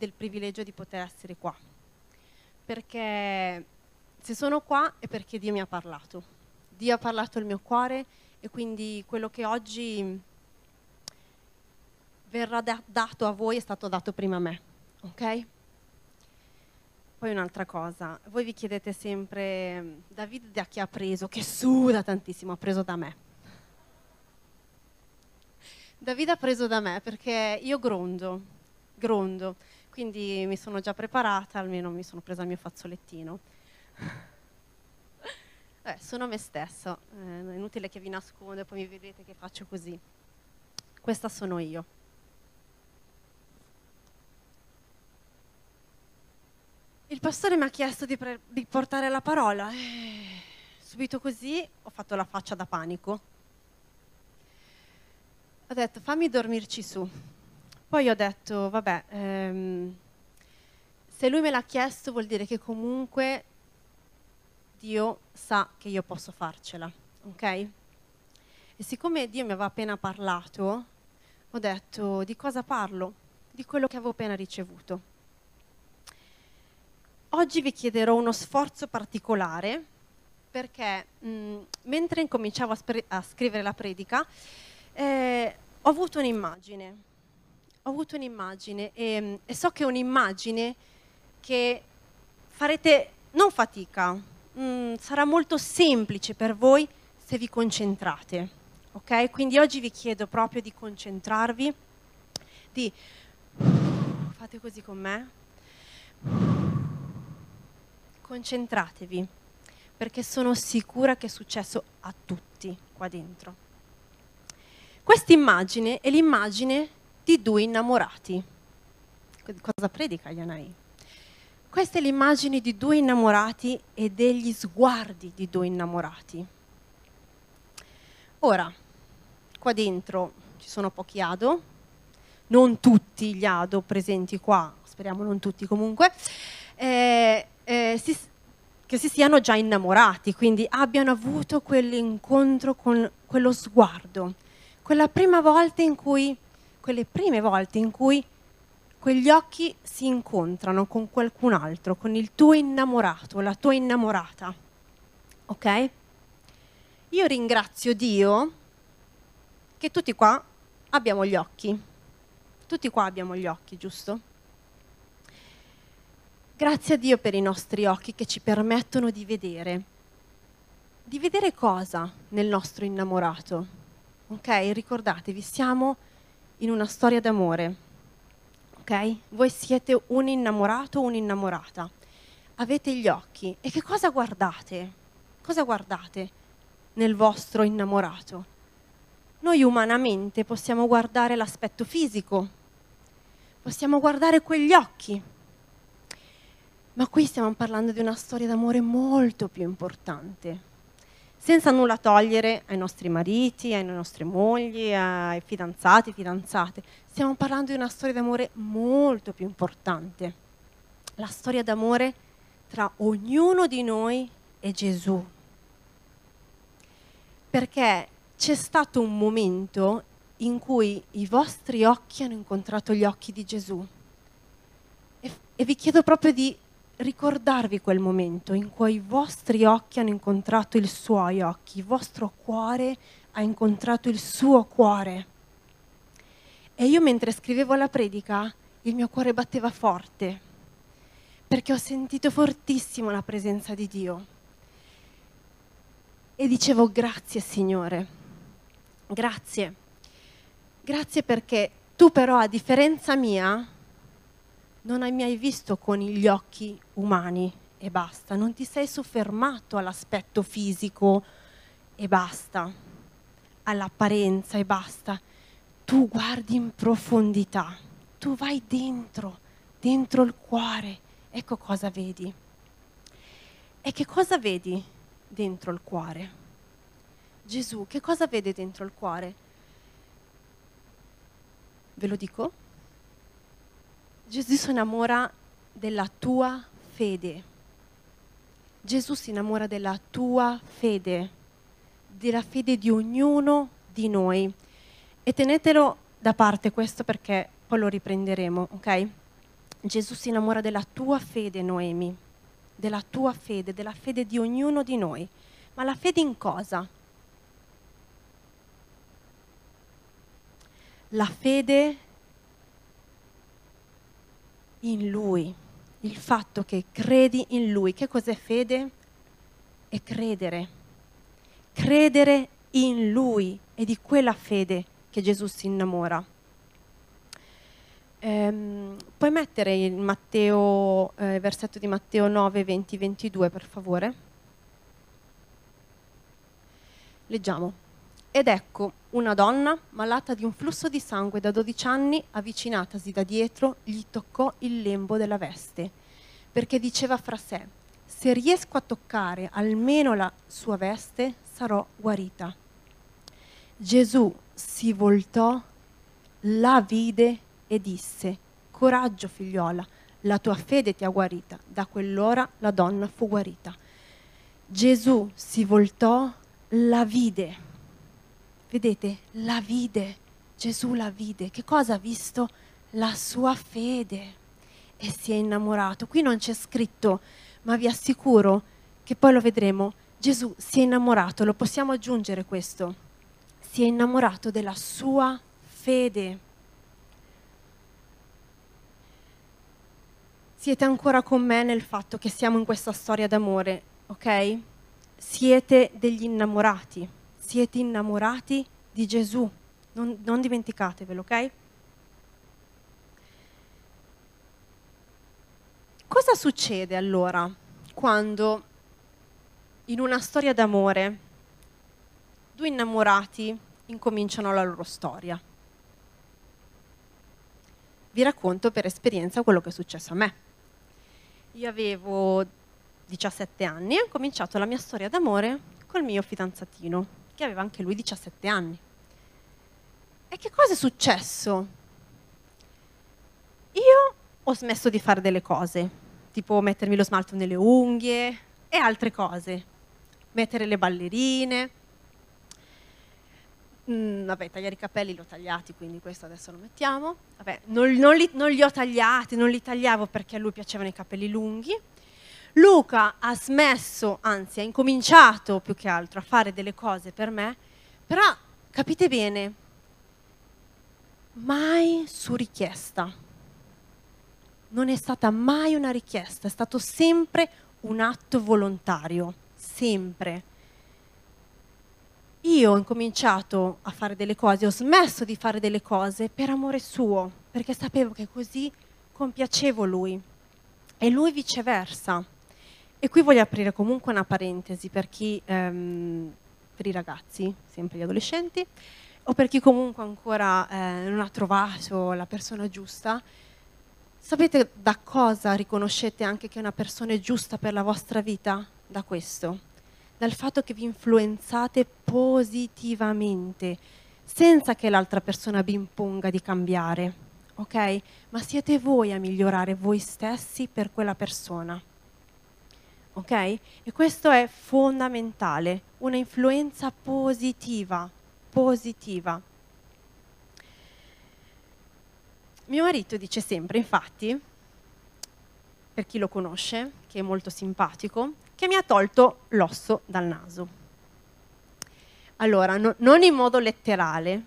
del privilegio di poter essere qua, perché se sono qua è perché Dio mi ha parlato. Dio ha parlato al mio cuore e quindi quello che oggi verrà da- dato a voi è stato dato prima a me, ok? Poi un'altra cosa, voi vi chiedete sempre, Davide da chi ha preso? Che suda tantissimo, ha preso da me. Davide ha preso da me perché io grondo, grondo, quindi mi sono già preparata, almeno mi sono presa il mio fazzolettino. Eh, sono me stessa, eh, è inutile che vi nascondo e poi mi vedete che faccio così. Questa sono io. Il pastore mi ha chiesto di, di portare la parola. Eh, subito così ho fatto la faccia da panico. Ho detto fammi dormirci su. Poi ho detto vabbè, ehm, se lui me l'ha chiesto vuol dire che comunque Dio sa che io posso farcela, ok? E siccome Dio mi aveva appena parlato, ho detto di cosa parlo? Di quello che avevo appena ricevuto. Oggi vi chiederò uno sforzo particolare perché mh, mentre incominciavo a, a, scrivere la predica eh, ho avuto un'immagine, ho avuto un'immagine e, e so che è un'immagine che farete non fatica, mh, sarà molto semplice per voi se vi concentrate. Ok? Quindi oggi vi chiedo proprio di concentrarvi, di fate così con me concentratevi, perché sono sicura che è successo a tutti qua dentro. Questa immagine è l'immagine di due innamorati. Cosa predica Yanai? Questa è l'immagine di due innamorati e degli sguardi di due innamorati. Ora, qua dentro ci sono pochi ado, non tutti gli ado presenti qua, speriamo non tutti comunque, eh, eh, si, che si siano già innamorati, quindi abbiano avuto quell'incontro con quello sguardo, quella prima volta in cui, quelle prime volte in cui quegli occhi si incontrano con qualcun altro, con il tuo innamorato, la tua innamorata. Ok? Io ringrazio Dio che tutti qua abbiamo gli occhi. Tutti qua abbiamo gli occhi, giusto? Grazie a Dio per i nostri occhi che ci permettono di vedere. Di vedere cosa nel nostro innamorato? Ok? Ricordatevi, siamo in una storia d'amore. Ok? Voi siete un innamorato o un'innamorata. Avete gli occhi. E che cosa guardate? Cosa guardate nel vostro innamorato? Noi umanamente possiamo guardare l'aspetto fisico, possiamo guardare quegli occhi, ma qui stiamo parlando di una storia d'amore molto più importante, senza nulla togliere ai nostri mariti, alle nostre mogli, ai fidanzati, fidanzate. Stiamo parlando di una storia d'amore molto più importante, la storia d'amore tra ognuno di noi e Gesù. Perché c'è stato un momento in cui i vostri occhi hanno incontrato gli occhi di Gesù. E, e vi chiedo proprio di ricordarvi quel momento in cui i vostri occhi hanno incontrato i suoi occhi, il vostro cuore ha incontrato il suo cuore. E io mentre scrivevo la predica, il mio cuore batteva forte, perché ho sentito fortissimo la presenza di Dio. E dicevo grazie Signore, grazie, grazie perché tu però a differenza mia non hai mai visto con gli occhi umani e basta, non ti sei soffermato all'aspetto fisico e basta, all'apparenza e basta. Tu guardi in profondità, tu vai dentro, dentro il cuore. Ecco cosa vedi. E che cosa vedi dentro il cuore? Gesù, che cosa vede dentro il cuore? Ve lo dico? Gesù si innamora della tua fede. Gesù si innamora della tua fede, della fede di ognuno di noi. E tenetelo da parte questo perché poi lo riprenderemo, ok? Gesù si innamora della tua fede, Noemi, della tua fede, della fede di ognuno di noi. Ma la fede in cosa? La fede in Lui, il fatto che credi in Lui. Che cos'è fede? È credere. Credere in Lui è di quella fede che Gesù si innamora. Ehm, puoi mettere il Matteo, eh, versetto di Matteo 9, 20, 22 per favore? Leggiamo. Ed ecco una donna malata di un flusso di sangue da 12 anni, avvicinatasi da dietro, gli toccò il lembo della veste, perché diceva fra sé, se riesco a toccare almeno la sua veste, sarò guarita. Gesù si voltò, la vide e disse, coraggio figliola, la tua fede ti ha guarita. Da quell'ora la donna fu guarita. Gesù si voltò, la vide. Vedete, la vide. Gesù la vide. Che cosa ha visto? La sua fede. E si è innamorato. Qui non c'è scritto, ma vi assicuro che poi lo vedremo. Gesù si è innamorato, lo possiamo aggiungere questo. Si è innamorato della sua fede. siete ancora con me nel fatto che siamo in questa storia d'amore, ok? Siete degli innamorati, siete innamorati di Gesù, non, non dimenticatevelo, ok? Cosa succede allora quando in una storia d'amore due innamorati incominciano la loro storia? Vi racconto per esperienza quello che è successo a me. Io avevo 17 anni e ho cominciato la mia storia d'amore col mio fidanzatino, che aveva anche lui 17 anni. E che cosa è successo? Io ho smesso di fare delle cose, tipo mettermi lo smalto nelle unghie e altre cose, mettere le ballerine, Mm, vabbè, tagliare i capelli li ho tagliati, quindi questo adesso lo mettiamo. Vabbè, non, non, li, non, li, ho tagliati, non li tagliavo perché a lui piacevano i capelli lunghi. Luca ha smesso, anzi ha incominciato più che altro a fare delle cose per me, però capite bene, mai su richiesta. Non è stata mai una richiesta, è stato sempre un atto volontario, sempre io ho incominciato a fare delle cose, ho smesso di fare delle cose per amore suo, perché sapevo che così compiacevo lui e lui viceversa. E qui voglio aprire comunque una parentesi per chi, ehm, per i ragazzi, sempre gli adolescenti, o per chi comunque ancora eh, non ha trovato la persona giusta. Sapete da cosa riconoscete anche che una persona è giusta per la vostra vita? Da questo dal fatto che vi influenzate positivamente, senza che l'altra persona vi imponga di cambiare, ok? Ma siete voi a migliorare voi stessi per quella persona. Ok? E questo è fondamentale, una influenza positiva, positiva. Mio marito dice sempre, infatti, per chi lo conosce, che è molto simpatico, che mi ha tolto l'osso dal naso. Allora, no, non in modo letterale,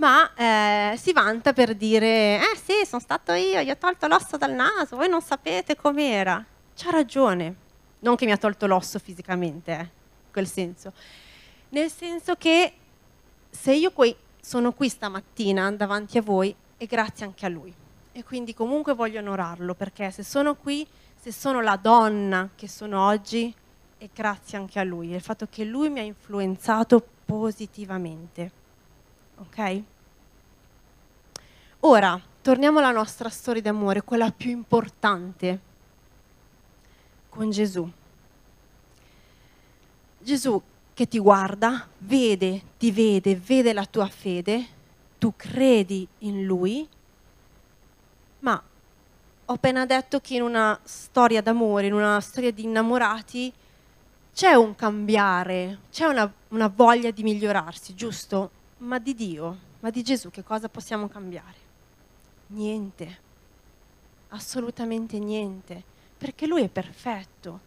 ma eh, si vanta per dire, eh sì, sono stato io, gli ho tolto l'osso dal naso, voi non sapete com'era. C'ha ragione, non che mi ha tolto l'osso fisicamente, eh, in quel senso. Nel senso che se io qui, sono qui stamattina davanti a voi, è grazie anche a lui. E quindi comunque voglio onorarlo, perché se sono qui se sono la donna che sono oggi, è grazie anche a lui, il fatto che lui mi ha influenzato positivamente. Ok? Ora, torniamo alla nostra storia d'amore, quella più importante, con Gesù. Gesù che ti guarda, vede, ti vede, vede la tua fede, tu credi in lui, ma ho appena detto che in una storia d'amore, in una storia di innamorati, c'è un cambiare, c'è una, una voglia di migliorarsi, giusto? Ma di Dio, Ma di Gesù che cosa possiamo cambiare? Niente, assolutamente niente, perché Lui è perfetto,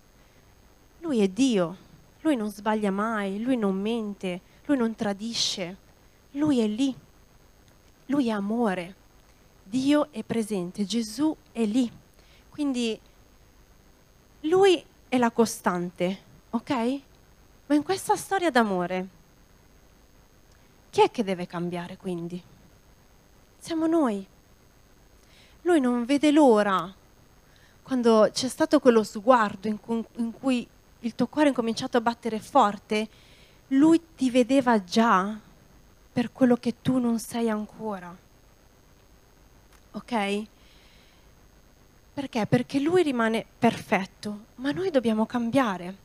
Lui è Dio, Lui non sbaglia mai, Lui non mente, Lui non tradisce, Lui è lì, Lui è amore, Dio è presente, Gesù è lì. Quindi Lui è la costante, ok? Ma in questa storia d'amore, chi è che deve cambiare quindi? Siamo noi. Lui non vede l'ora, quando c'è stato quello sguardo in cui, in cui il tuo cuore è cominciato a battere forte, lui ti vedeva già per quello che tu non sei ancora. Ok? Perché? Perché lui rimane perfetto, ma noi dobbiamo cambiare.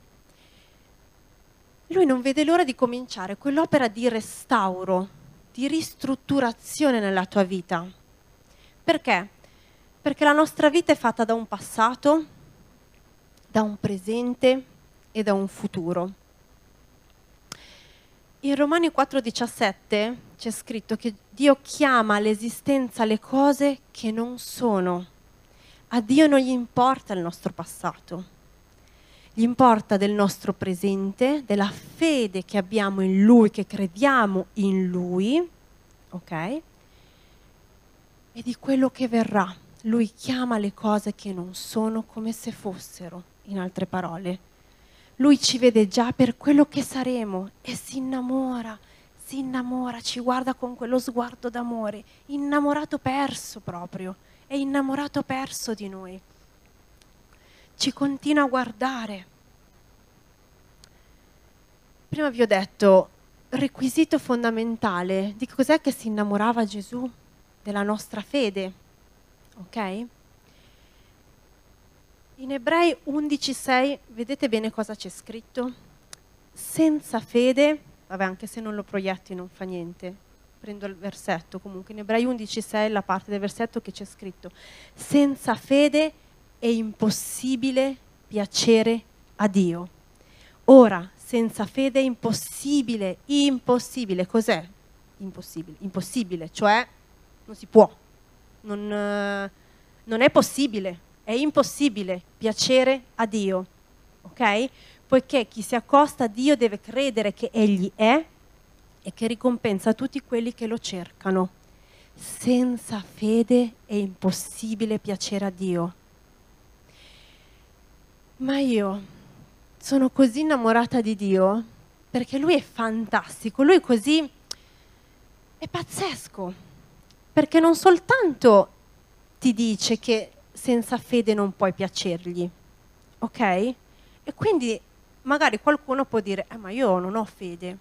Lui non vede l'ora di cominciare quell'opera di restauro, di ristrutturazione nella tua vita. Perché? Perché la nostra vita è fatta da un passato, da un presente e da un futuro. In Romani 4:17 c'è scritto che Dio chiama all'esistenza le cose che non sono. A Dio non gli importa il nostro passato, gli importa del nostro presente, della fede che abbiamo in Lui, che crediamo in Lui, ok? E di quello che verrà lui chiama le cose che non sono come se fossero, in altre parole. Lui ci vede già per quello che saremo e si innamora, si innamora, ci guarda con quello sguardo d'amore, innamorato perso proprio, è innamorato perso di noi. Ci continua a guardare. Prima vi ho detto, requisito fondamentale di cos'è che si innamorava Gesù? Della nostra fede ok? In Ebrei 11:6 vedete bene cosa c'è scritto? Senza fede, vabbè anche se non lo proietti non fa niente, prendo il versetto comunque, in Ebrei 11:6 la parte del versetto che c'è scritto, senza fede è impossibile piacere a Dio. Ora, senza fede è impossibile, impossibile, cos'è? Impossibile, impossibile, cioè non si può, non, eh, non è possibile, è impossibile piacere a Dio, ok? Poiché chi si accosta a Dio deve credere che Egli è e che ricompensa tutti quelli che lo cercano. Senza fede è impossibile piacere a Dio. Ma io sono così innamorata di Dio perché Lui è fantastico, Lui è così... è pazzesco perché non soltanto ti dice che senza fede non puoi piacergli, ok? E quindi magari qualcuno può dire, eh ma io non ho fede.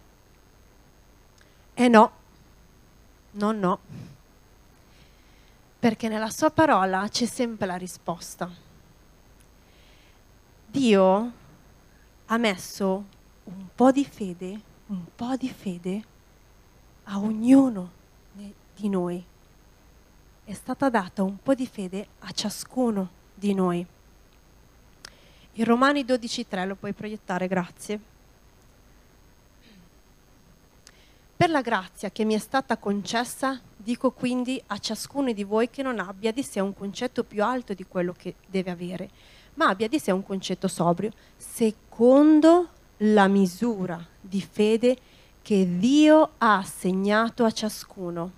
Eh no, no, no, perché nella sua parola c'è sempre la risposta. Dio ha messo un po' di fede, un po' di fede a ognuno di noi è stata data un po' di fede a ciascuno di noi. In Romani 12.3 lo puoi proiettare, grazie. Per la grazia che mi è stata concessa, dico quindi a ciascuno di voi che non abbia di sé un concetto più alto di quello che deve avere, ma abbia di sé un concetto sobrio, secondo la misura di fede che Dio ha assegnato a ciascuno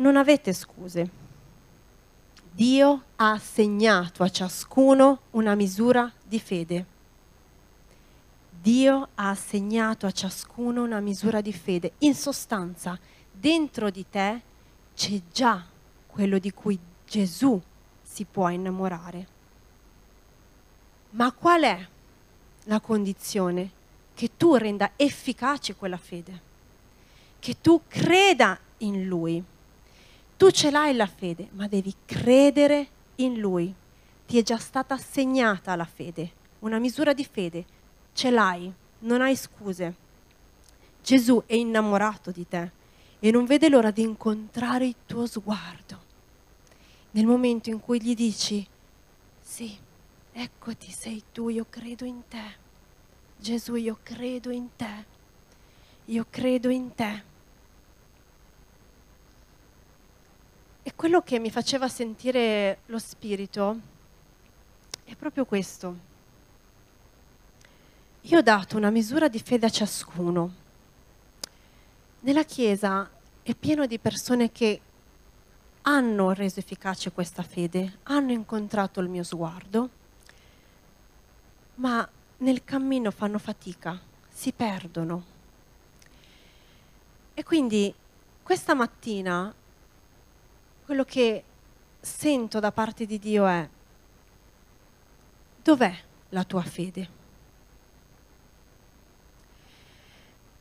non avete scuse. Dio ha assegnato a ciascuno una misura di fede. Dio ha assegnato a ciascuno una misura di fede. In sostanza, dentro di te c'è già quello di cui Gesù si può innamorare. Ma qual è la condizione? Che tu renda efficace quella fede, che tu creda in Lui. Tu ce l'hai la fede, ma devi credere in Lui. Ti è già stata assegnata la fede, una misura di fede. Ce l'hai, non hai scuse. Gesù è innamorato di te e non vede l'ora di incontrare il tuo sguardo. Nel momento in cui gli dici, sì, eccoti, sei tu, io credo in te. Gesù, io credo in te. Io credo in te. e quello che mi faceva sentire lo Spirito è proprio questo. Io ho dato una misura di fede a ciascuno. Nella Chiesa è pieno di persone che hanno reso efficace questa fede, hanno incontrato il mio sguardo, ma nel cammino fanno fatica, si perdono. E quindi questa mattina quello che sento da parte di Dio è dov'è la tua fede?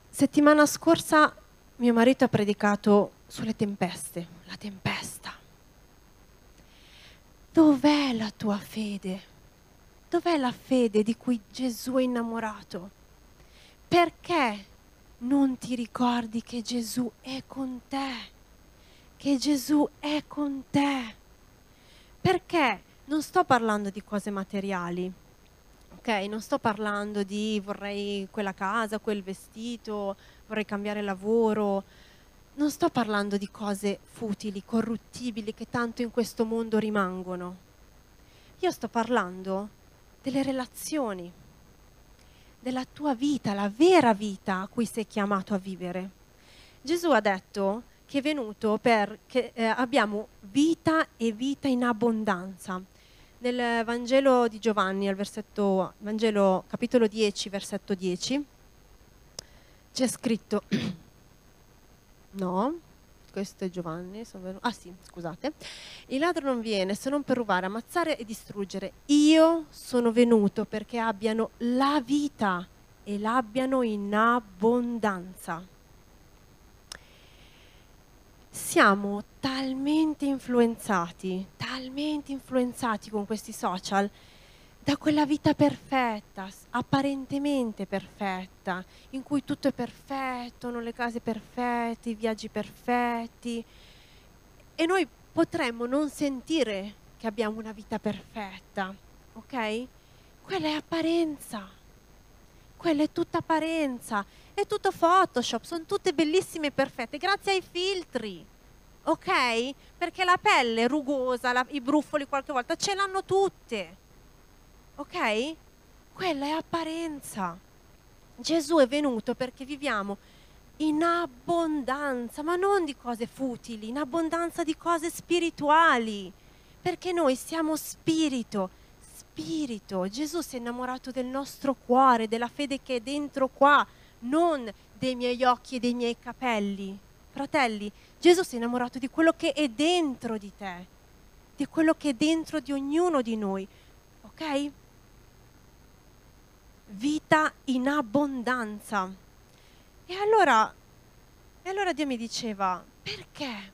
Settimana scorsa mio marito ha predicato sulle tempeste, la tempesta. Dov'è la tua fede? Dov'è la fede di cui Gesù è innamorato? Perché non ti ricordi che Gesù è con te? Che Gesù è con te? Perché non sto parlando di cose materiali, ok? Non sto parlando di vorrei quella casa, quel vestito, vorrei cambiare lavoro. Non sto parlando di cose futili, corruttibili che tanto in questo mondo rimangono. Io sto parlando delle relazioni, della tua vita, la vera vita a cui sei chiamato a vivere. Gesù ha detto che è venuto perché eh, abbiamo vita e vita in abbondanza. Nel Vangelo di Giovanni, al versetto, Vangelo capitolo 10, versetto 10, c'è scritto, no, questo è Giovanni, ah sì, scusate, il ladro non viene se non per rubare, ammazzare e distruggere. Io sono venuto perché abbiano la vita e l'abbiano in abbondanza. Siamo talmente influenzati, talmente influenzati con questi social da quella vita perfetta, apparentemente perfetta, in cui tutto è perfetto, le case perfette, i viaggi perfetti e noi potremmo non sentire che abbiamo una vita perfetta, ok? Quella è apparenza, quella è tutta apparenza è tutto Photoshop, sono tutte bellissime e perfette grazie ai filtri. Ok? Perché la pelle rugosa, la, i bruffoli qualche volta ce l'hanno tutte. Ok? Quella è apparenza. Gesù è venuto perché viviamo in abbondanza, ma non di cose futili, in abbondanza di cose spirituali, perché noi siamo spirito, spirito. Gesù si è innamorato del nostro cuore, della fede che è dentro qua, non dei miei occhi e dei miei capelli. Fratelli, Gesù si è innamorato di quello che è dentro di te, di quello che è dentro di ognuno di noi. Ok? Vita in abbondanza. E allora, e allora Dio mi diceva, perché?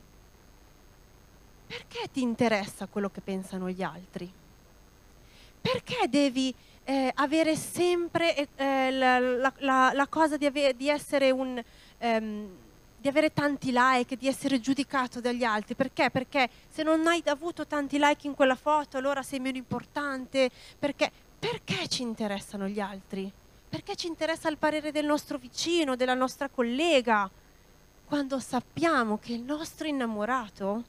Perché ti interessa quello che pensano gli altri? Perché devi eh, avere sempre eh, la, la, la, cosa di, ave- di essere un... Um, di avere tanti like, di essere giudicato dagli altri. Perché? Perché se non hai avuto tanti like in quella foto, allora sei meno importante. Perché? Perché ci interessano gli altri? Perché ci interessa il parere del nostro vicino, della nostra collega? Quando sappiamo che il nostro innamorato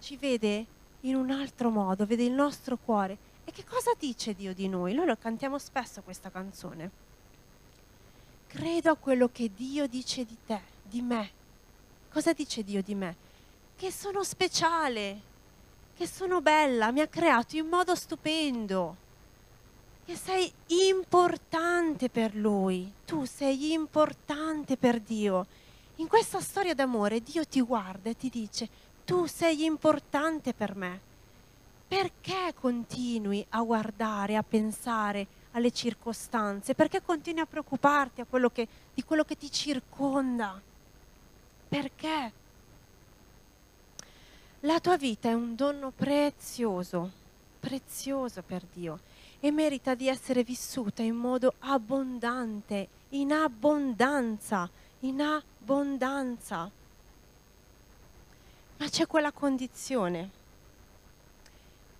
ci vede in un altro modo, vede il nostro cuore e che cosa dice Dio di noi? Noi lo cantiamo spesso questa canzone. Credo a quello che Dio dice di te, di me. Cosa dice Dio di me? Che sono speciale, che sono bella, mi ha creato in modo stupendo, che sei importante per Lui, tu sei importante per Dio. In questa storia d'amore Dio ti guarda e ti dice, tu sei importante per me perché continui a guardare, a pensare alle circostanze? Perché continui a preoccuparti a quello che, di quello che ti circonda? Perché? La tua vita è un dono prezioso, prezioso per Dio e merita di essere vissuta in modo abbondante, in abbondanza, in abbondanza. Ma c'è quella condizione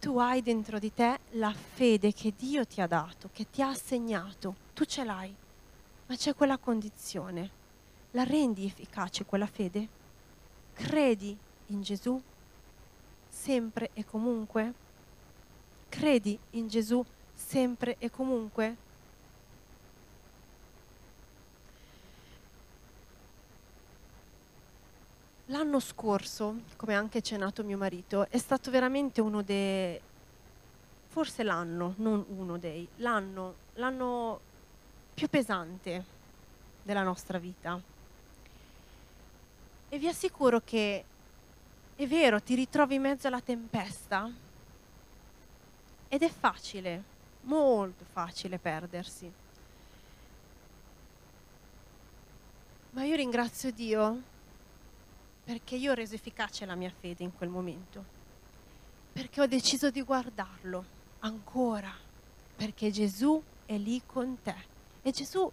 tu hai dentro di te la fede che Dio ti ha dato, che ti ha assegnato, tu ce l'hai, ma c'è quella condizione. La rendi efficace quella fede? Credi in Gesù sempre e comunque? Credi in Gesù sempre e comunque? L'anno scorso, come anche cenato mio marito, è stato veramente uno dei, forse l'anno, non uno dei, l'anno, l'anno più pesante della nostra vita. E vi assicuro che è vero, ti ritrovi in mezzo alla tempesta ed è facile, molto facile perdersi. Ma io ringrazio Dio perché io ho reso efficace la mia fede in quel momento, perché ho deciso di guardarlo ancora, perché Gesù è lì con te. E Gesù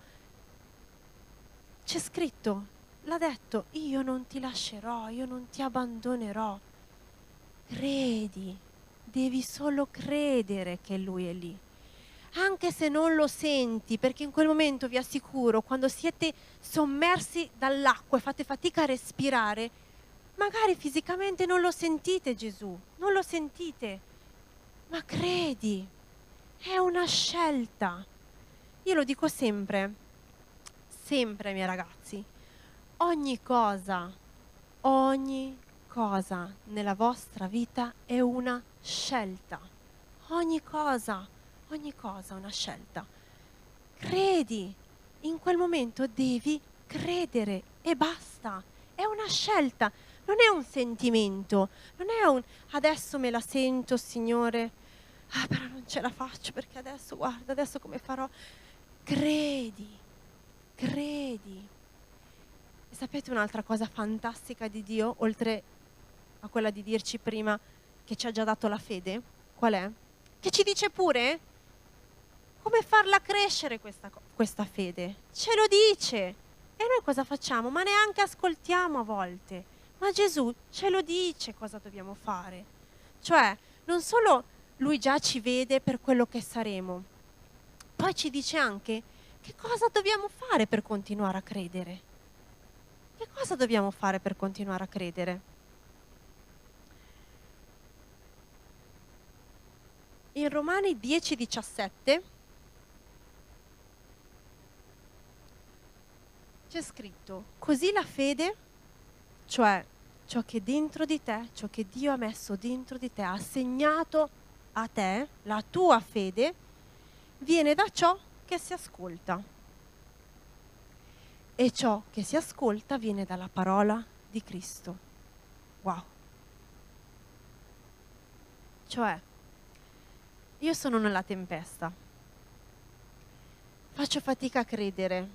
c'è scritto, l'ha detto, io non ti lascerò, io non ti abbandonerò. Credi, devi solo credere che Lui è lì. Anche se non lo senti, perché in quel momento vi assicuro, quando siete sommersi dall'acqua e fate fatica a respirare, magari fisicamente non lo sentite Gesù, non lo sentite, ma credi, è una scelta. Io lo dico sempre, sempre ai miei ragazzi, ogni cosa, ogni cosa nella vostra vita è una scelta. Ogni cosa, ogni cosa è una scelta. Credi, in quel momento devi credere e basta. È una scelta, non è un sentimento, non è un adesso me la sento, Signore, ah però non ce la faccio perché adesso guarda, adesso come farò. Credi, credi. Sapete un'altra cosa fantastica di Dio, oltre a quella di dirci prima che ci ha già dato la fede? Qual è? Che ci dice pure come farla crescere questa, questa fede. Ce lo dice. E noi cosa facciamo? Ma neanche ascoltiamo a volte. Ma Gesù ce lo dice cosa dobbiamo fare. Cioè, non solo lui già ci vede per quello che saremo, poi ci dice anche che cosa dobbiamo fare per continuare a credere. Che cosa dobbiamo fare per continuare a credere? In Romani 10:17 c'è scritto, così la fede, cioè ciò che dentro di te, ciò che Dio ha messo dentro di te, ha assegnato a te, la tua fede, viene da ciò che si ascolta e ciò che si ascolta viene dalla parola di Cristo. Wow. Cioè, io sono nella tempesta, faccio fatica a credere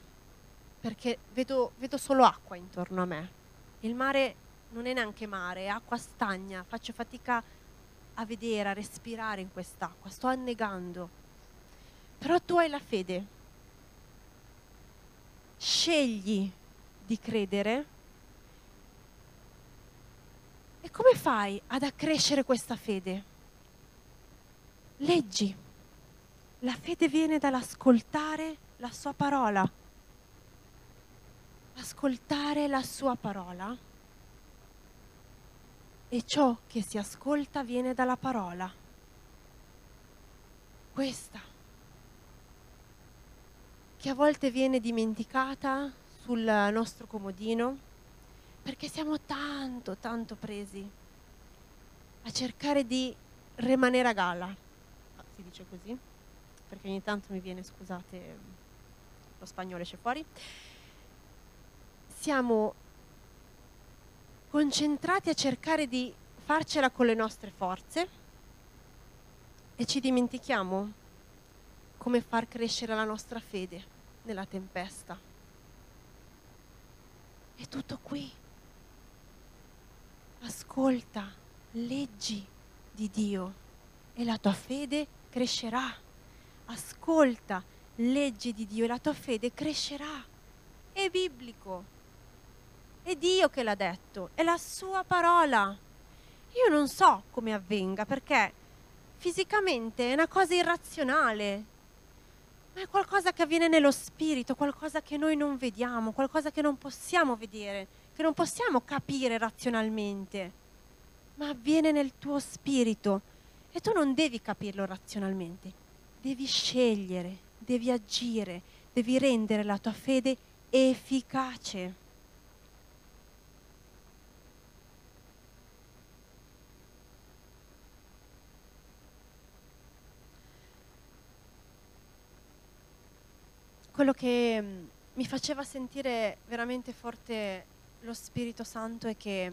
perché vedo, vedo solo acqua intorno a me. Il mare non è neanche mare, è acqua stagna, faccio fatica a vedere, a respirare in quest'acqua, sto annegando. Però tu hai la fede scegli di credere, e come fai ad accrescere questa fede? Leggi. La fede viene dall'ascoltare la sua parola. Ascoltare la sua parola. E ciò che si ascolta viene dalla parola. Questa che a volte viene dimenticata sul nostro comodino perché siamo tanto, tanto presi a cercare di rimanere a gala. Ah, si dice così? Perché ogni tanto mi viene, scusate, lo spagnolo esce fuori. Siamo concentrati a cercare di farcela con le nostre forze e ci dimentichiamo come far crescere la nostra fede nella tempesta. È tutto qui. Ascolta, leggi di Dio e la tua fede crescerà. Ascolta, leggi di Dio e la tua fede crescerà. È biblico. È Dio che l'ha detto, è la sua parola. Io non so come avvenga perché fisicamente è una cosa irrazionale, ma è qualcosa che avviene nello spirito, qualcosa che noi non vediamo, qualcosa che non possiamo vedere, che non possiamo capire razionalmente. ma avviene nel tuo spirito e tu non devi capirlo razionalmente, devi scegliere, devi agire, devi rendere la tua fede efficace. Quello che mm, mi faceva sentire veramente forte lo Spirito Santo è che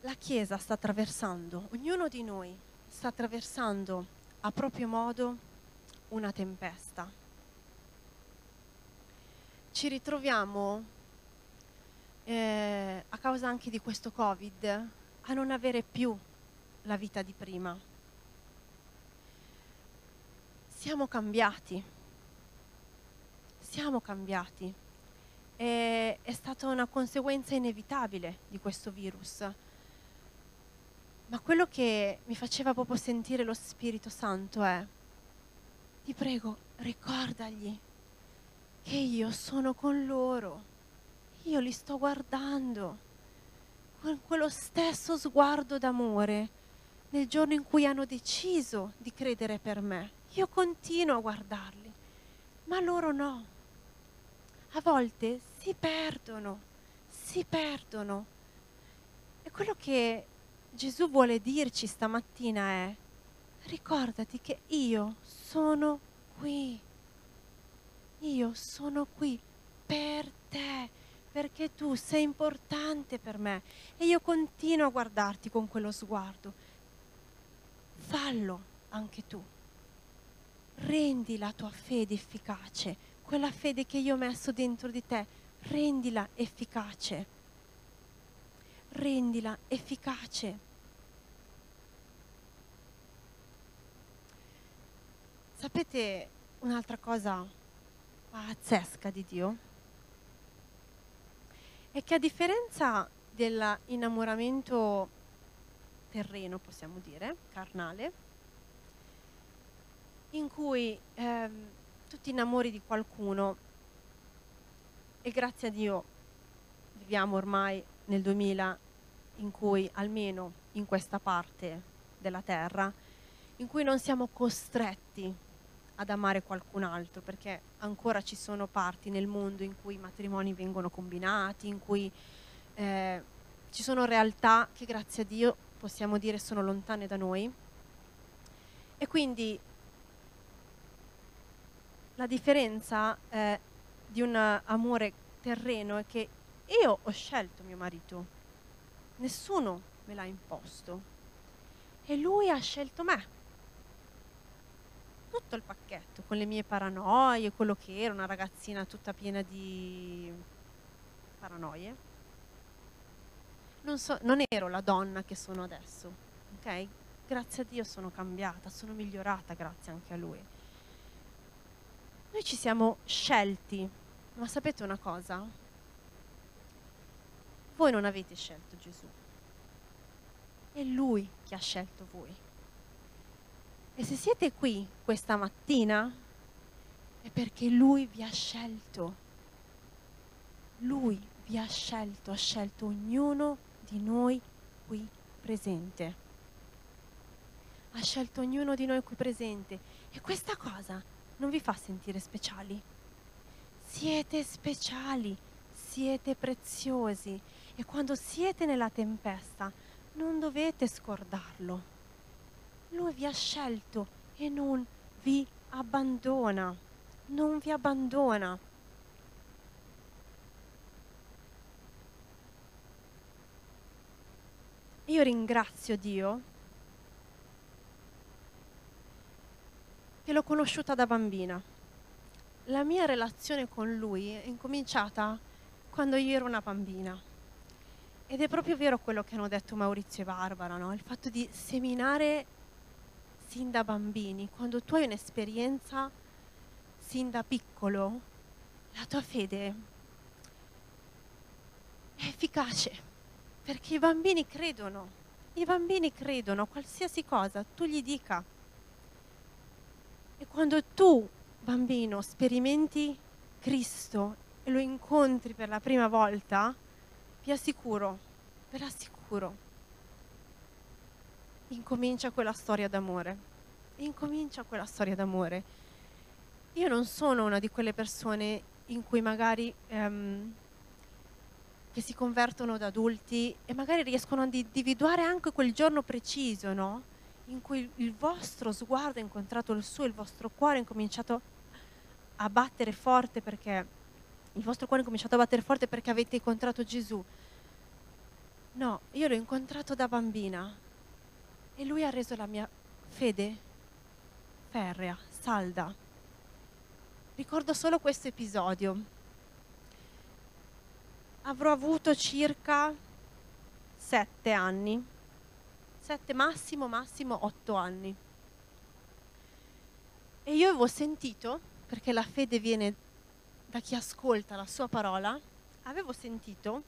la Chiesa sta attraversando, ognuno di noi sta attraversando a proprio modo una tempesta. Ci ritroviamo, eh, a causa anche di questo Covid, a non avere più la vita di prima. Siamo cambiati, siamo cambiati. E, è stata una conseguenza inevitabile di questo virus ma quello che mi faceva proprio sentire lo Spirito Santo è, ti prego, ricordagli che io sono con loro, io li sto guardando con quello stesso sguardo d'amore nel giorno in cui hanno deciso di credere per me. Io continuo a guardarli, ma loro no. A volte si perdono, si perdono. E quello che Gesù vuole dirci stamattina è, ricordati che io sono qui, io sono qui per te, perché tu sei importante per me e io continuo a guardarti con quello sguardo. Fallo anche tu. Rendi la tua fede efficace, quella fede che io ho messo dentro di te, rendila efficace rendila efficace. Sapete un'altra cosa pazzesca di Dio? È che a differenza dell'innamoramento terreno, possiamo dire, carnale, in cui ehm, tu ti innamori di qualcuno e grazie a Dio viviamo ormai nel 2000 in cui almeno in questa parte della terra, in cui non siamo costretti ad amare qualcun altro, perché ancora ci sono parti nel mondo in cui i matrimoni vengono combinati, in cui eh, ci sono realtà che grazie a Dio possiamo dire sono lontane da noi. E quindi la differenza eh, di un amore terreno è che io ho scelto mio marito, nessuno me l'ha imposto e lui ha scelto me. Tutto il pacchetto, con le mie paranoie, quello che era, una ragazzina tutta piena di paranoie. Non, so, non ero la donna che sono adesso, ok? Grazie a Dio sono cambiata, sono migliorata grazie anche a lui. Noi ci siamo scelti, ma sapete una cosa? Voi non avete scelto Gesù, è Lui che ha scelto voi. E se siete qui questa mattina è perché Lui vi ha scelto. Lui vi ha scelto, ha scelto ognuno di noi qui presente. Ha scelto ognuno di noi qui presente. E questa cosa non vi fa sentire speciali. Siete speciali, siete preziosi e quando siete nella tempesta non dovete scordarlo. Lui vi ha scelto e non vi abbandona. Non vi abbandona. Io ringrazio Dio l'ho conosciuta da bambina. La mia relazione con lui è incominciata quando io ero una bambina. Ed è proprio vero quello che hanno detto Maurizio e Barbara, no? il fatto di seminare sin da bambini, quando tu hai un'esperienza sin da piccolo, la tua fede è efficace, perché i bambini credono, i bambini credono qualsiasi cosa tu gli dica. E quando tu, bambino, sperimenti Cristo e lo incontri per la prima volta, vi assicuro, ve l'assicuro, incomincia quella storia d'amore. Incomincia quella storia d'amore. Io non sono una di quelle persone in cui magari ehm, che si convertono da adulti e magari riescono ad individuare anche quel giorno preciso, no? In cui il vostro sguardo ha incontrato il suo, il vostro cuore ha incominciato a battere forte perché il vostro cuore ha cominciato a battere forte perché avete incontrato Gesù. No, io l'ho incontrato da bambina e lui ha reso la mia fede ferrea, salda. Ricordo solo questo episodio. Avrò avuto circa sette anni, sette massimo, massimo otto anni. E io avevo sentito, perché la fede viene da chi ascolta la sua parola, avevo sentito,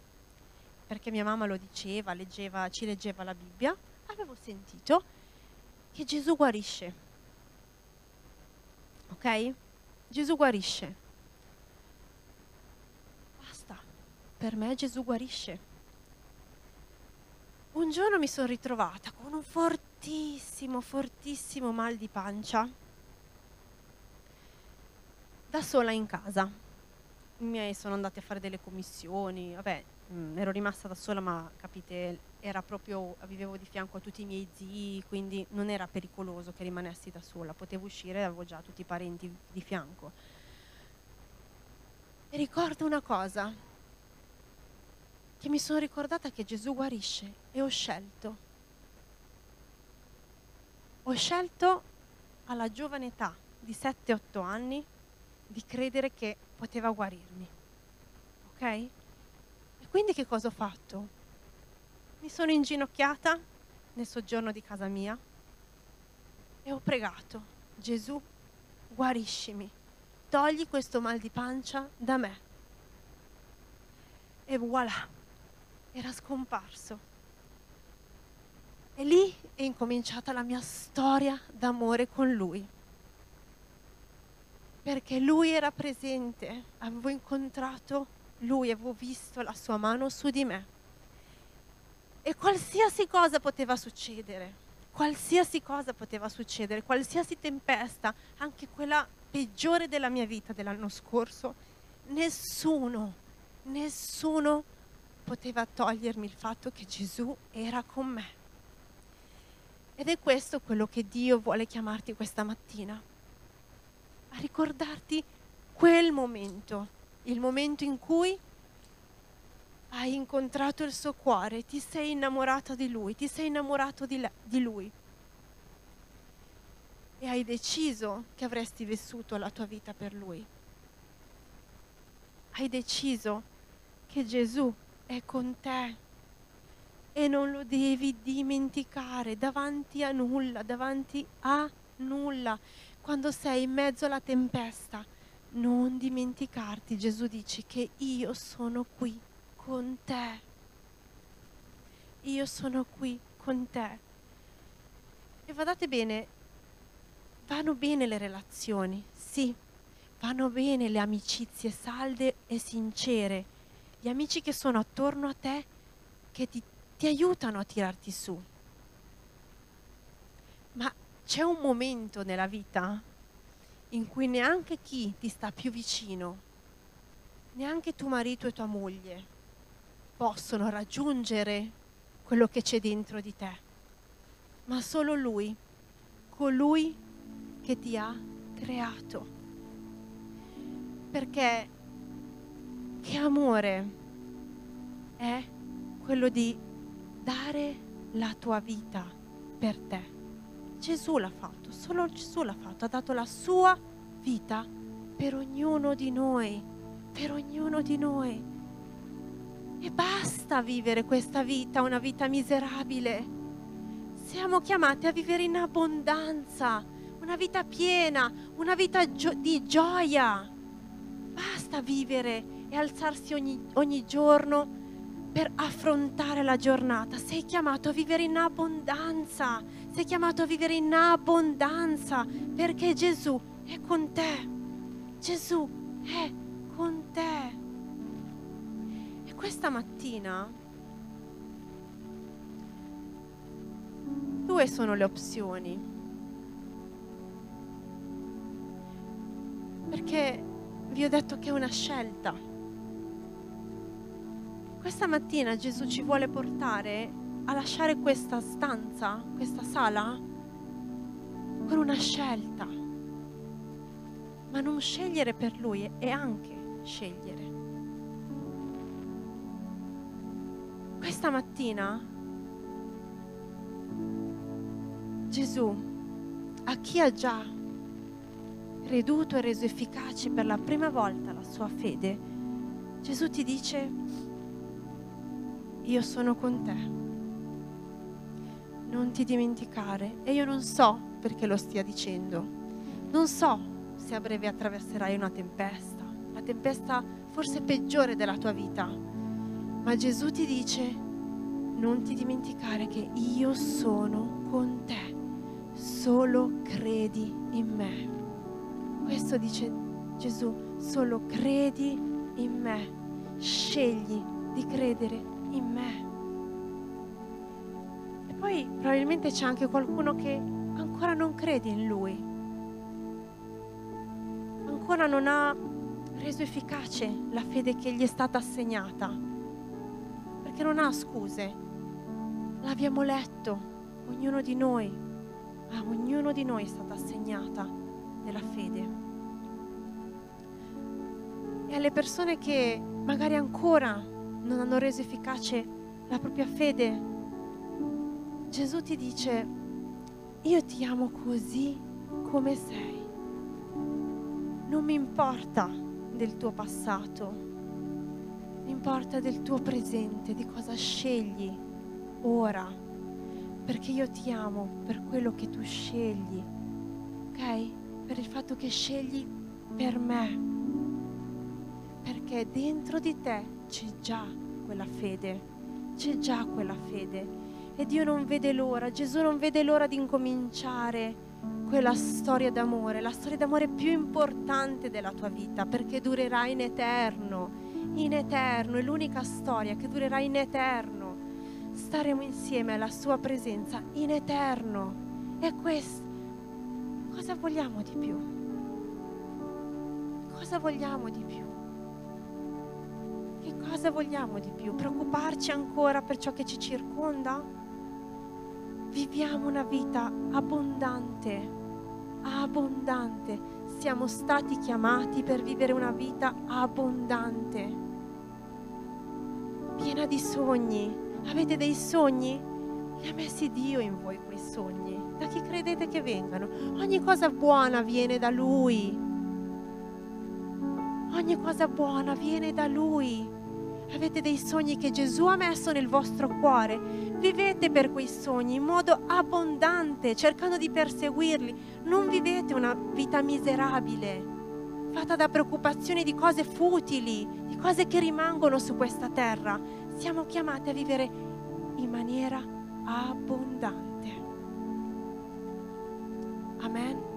perché mia mamma lo diceva, leggeva, ci leggeva la Bibbia, avevo sentito che Gesù guarisce. Ok? Gesù guarisce. Basta. Per me Gesù guarisce. Un giorno mi sono ritrovata con un fortissimo, fortissimo mal di pancia. Da sola in casa. I miei sono andati a fare delle commissioni, vabbè, mh, mm, ero rimasta da sola, ma capite, era proprio, vivevo di fianco a tutti i miei zii, quindi non era pericoloso che rimanessi da sola, potevo uscire, avevo già tutti i parenti di fianco. E ricordo una cosa, che mi sono ricordata che Gesù guarisce e ho scelto. Ho scelto alla giovane età di 7-8 anni di credere che poteva guarirmi. Ok? E quindi che cosa ho fatto? Mi sono inginocchiata nel soggiorno di casa mia e ho pregato, Gesù, guariscimi, togli questo mal di pancia da me. E voilà, era scomparso. E lì è incominciata la mia storia d'amore con lui perché lui era presente, avevo incontrato lui, avevo visto la sua mano su di me. E qualsiasi cosa poteva succedere, qualsiasi cosa poteva succedere, qualsiasi tempesta, anche quella peggiore della mia vita dell'anno scorso, nessuno, nessuno poteva togliermi il fatto che Gesù era con me. Ed è questo quello che Dio vuole chiamarti questa mattina a ricordarti quel momento, il momento in cui hai incontrato il suo cuore, ti sei innamorata di lui, ti sei innamorato di, le, di lui e hai deciso che avresti vissuto la tua vita per lui. Hai deciso che Gesù è con te e non lo devi dimenticare davanti a nulla, davanti a nulla quando sei in mezzo alla tempesta, non dimenticarti, Gesù dice che io sono qui con te. Io sono qui con te. E guardate bene, vanno bene le relazioni, sì, vanno bene le amicizie salde e sincere, gli amici che sono attorno a te, che ti, ti aiutano a tirarti su. Ma c'è un momento nella vita in cui neanche chi ti sta più vicino, neanche tuo marito e tua moglie possono raggiungere quello che c'è dentro di te, ma solo lui, colui che ti ha creato. Perché che amore è quello di dare la tua vita per te. Gesù l'ha fatto, solo Gesù l'ha fatto, ha dato la sua vita per ognuno di noi, per ognuno di noi. E basta vivere questa vita, una vita miserabile. Siamo chiamati a vivere in abbondanza, una vita piena, una vita gio- di gioia. Basta vivere e alzarsi ogni, ogni giorno per affrontare la giornata. Sei chiamato a vivere in abbondanza, sei chiamato a vivere in abbondanza perché Gesù è con te. Gesù è con te. E questa mattina due sono le opzioni. Perché vi ho detto che è una scelta. Questa mattina Gesù ci vuole portare a lasciare questa stanza, questa sala, con una scelta. Ma non scegliere per Lui è anche scegliere. Questa mattina Gesù, a chi ha già creduto e reso efficace per la prima volta la sua fede, Gesù ti dice, io sono con te, non ti dimenticare. E io non so perché lo stia dicendo, non so se a breve attraverserai una tempesta, la tempesta forse peggiore della tua vita, ma Gesù ti dice, non ti dimenticare che io sono con te, solo credi in me. Questo dice Gesù, solo credi in me, scegli di credere in me. E poi probabilmente c'è anche qualcuno che ancora non crede in Lui, ancora non ha reso efficace la fede che gli è stata assegnata, perché non ha scuse. L'abbiamo letto, ognuno di noi, a ognuno di noi è stata assegnata della fede. E alle persone che magari ancora non hanno reso efficace la propria fede, Gesù ti dice, io ti amo così come sei. Non mi importa del tuo passato, mi importa del tuo presente, di cosa scegli ora, perché io ti amo per quello che tu scegli, ok? per il fatto che scegli per me, perché dentro di te c'è già quella fede, c'è già quella fede e Dio non vede l'ora, Gesù non vede l'ora di incominciare quella storia d'amore, la storia d'amore più importante della tua vita, perché durerà in eterno, in eterno, è l'unica storia che durerà in eterno. Staremo insieme alla sua presenza in eterno. È questo cosa vogliamo di più? Cosa vogliamo di più? Cosa vogliamo di più? Preoccuparci ancora per ciò che ci circonda? Viviamo una vita abbondante, abbondante. Siamo stati chiamati per vivere una vita abbondante, piena di sogni. Avete dei sogni? Li ha messi Dio in voi quei sogni da chi credete che vengano. Ogni cosa buona viene da Lui. Ogni cosa buona viene da Lui. Avete dei sogni che Gesù ha messo nel vostro cuore. Vivete per quei sogni in modo abbondante, cercando di perseguirli. Non vivete una vita miserabile, fatta da preoccupazioni di cose futili, di cose che rimangono su questa terra. Siamo chiamati a vivere in maniera abbondante. Amen.